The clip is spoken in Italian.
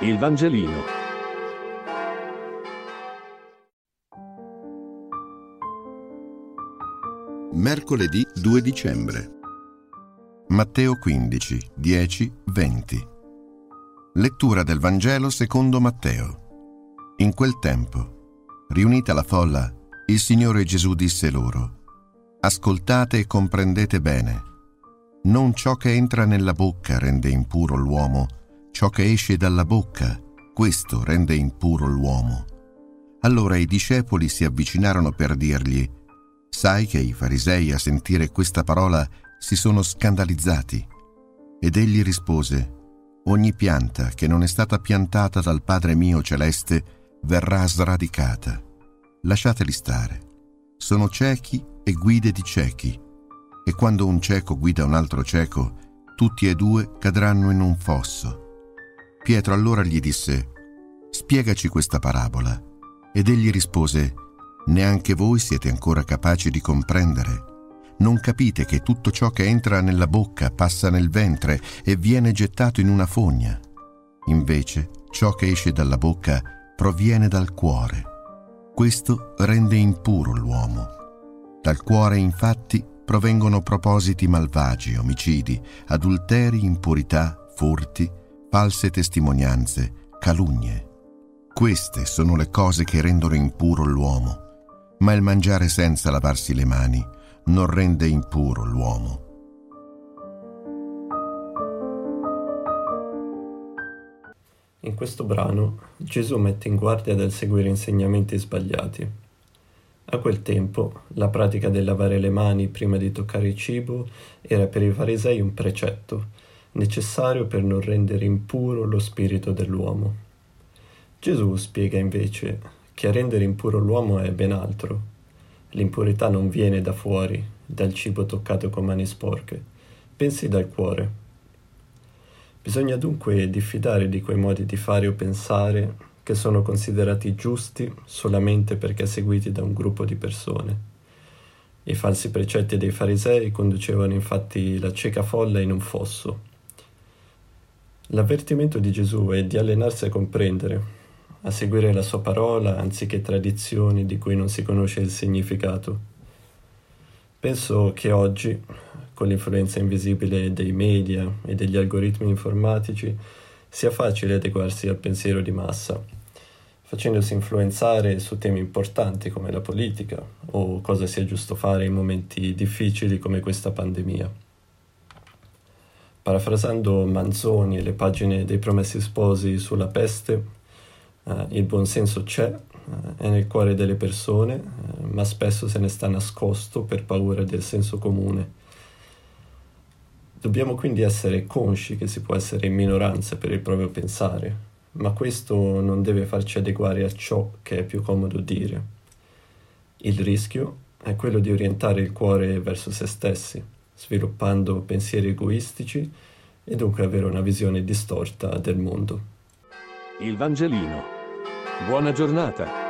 Il Vangelino. Mercoledì 2 dicembre. Matteo 15, 10, 20. Lettura del Vangelo secondo Matteo. In quel tempo, riunita la folla, il Signore Gesù disse loro, Ascoltate e comprendete bene. Non ciò che entra nella bocca rende impuro l'uomo, ciò che esce dalla bocca, questo rende impuro l'uomo. Allora i discepoli si avvicinarono per dirgli, Sai che i farisei a sentire questa parola si sono scandalizzati? Ed egli rispose, Ogni pianta che non è stata piantata dal Padre mio celeste verrà sradicata. Lasciateli stare. Sono ciechi e guide di ciechi. E quando un cieco guida un altro cieco, tutti e due cadranno in un fosso. Pietro allora gli disse, Spiegaci questa parabola. Ed egli rispose, Neanche voi siete ancora capaci di comprendere. Non capite che tutto ciò che entra nella bocca passa nel ventre e viene gettato in una fogna. Invece, ciò che esce dalla bocca proviene dal cuore. Questo rende impuro l'uomo. Dal cuore, infatti, provengono propositi malvagi, omicidi, adulteri, impurità, furti, false testimonianze, calunnie. Queste sono le cose che rendono impuro l'uomo, ma il mangiare senza lavarsi le mani non rende impuro l'uomo. In questo brano Gesù mette in guardia dal seguire insegnamenti sbagliati. A quel tempo la pratica del lavare le mani prima di toccare il cibo era per i farisei un precetto necessario per non rendere impuro lo spirito dell'uomo. Gesù spiega invece che a rendere impuro l'uomo è ben altro. L'impurità non viene da fuori, dal cibo toccato con mani sporche, pensi dal cuore. Bisogna dunque diffidare di quei modi di fare o pensare che sono considerati giusti solamente perché seguiti da un gruppo di persone. I falsi precetti dei farisei conducevano infatti la cieca folla in un fosso, L'avvertimento di Gesù è di allenarsi a comprendere, a seguire la sua parola anziché tradizioni di cui non si conosce il significato. Penso che oggi, con l'influenza invisibile dei media e degli algoritmi informatici, sia facile adeguarsi al pensiero di massa, facendosi influenzare su temi importanti come la politica o cosa sia giusto fare in momenti difficili come questa pandemia. Parafrasando Manzoni e le pagine dei Promessi Sposi sulla peste, eh, il buonsenso c'è, eh, è nel cuore delle persone, eh, ma spesso se ne sta nascosto per paura del senso comune. Dobbiamo quindi essere consci che si può essere in minoranza per il proprio pensare, ma questo non deve farci adeguare a ciò che è più comodo dire. Il rischio è quello di orientare il cuore verso se stessi sviluppando pensieri egoistici e dunque avere una visione distorta del mondo. Il Vangelino. Buona giornata.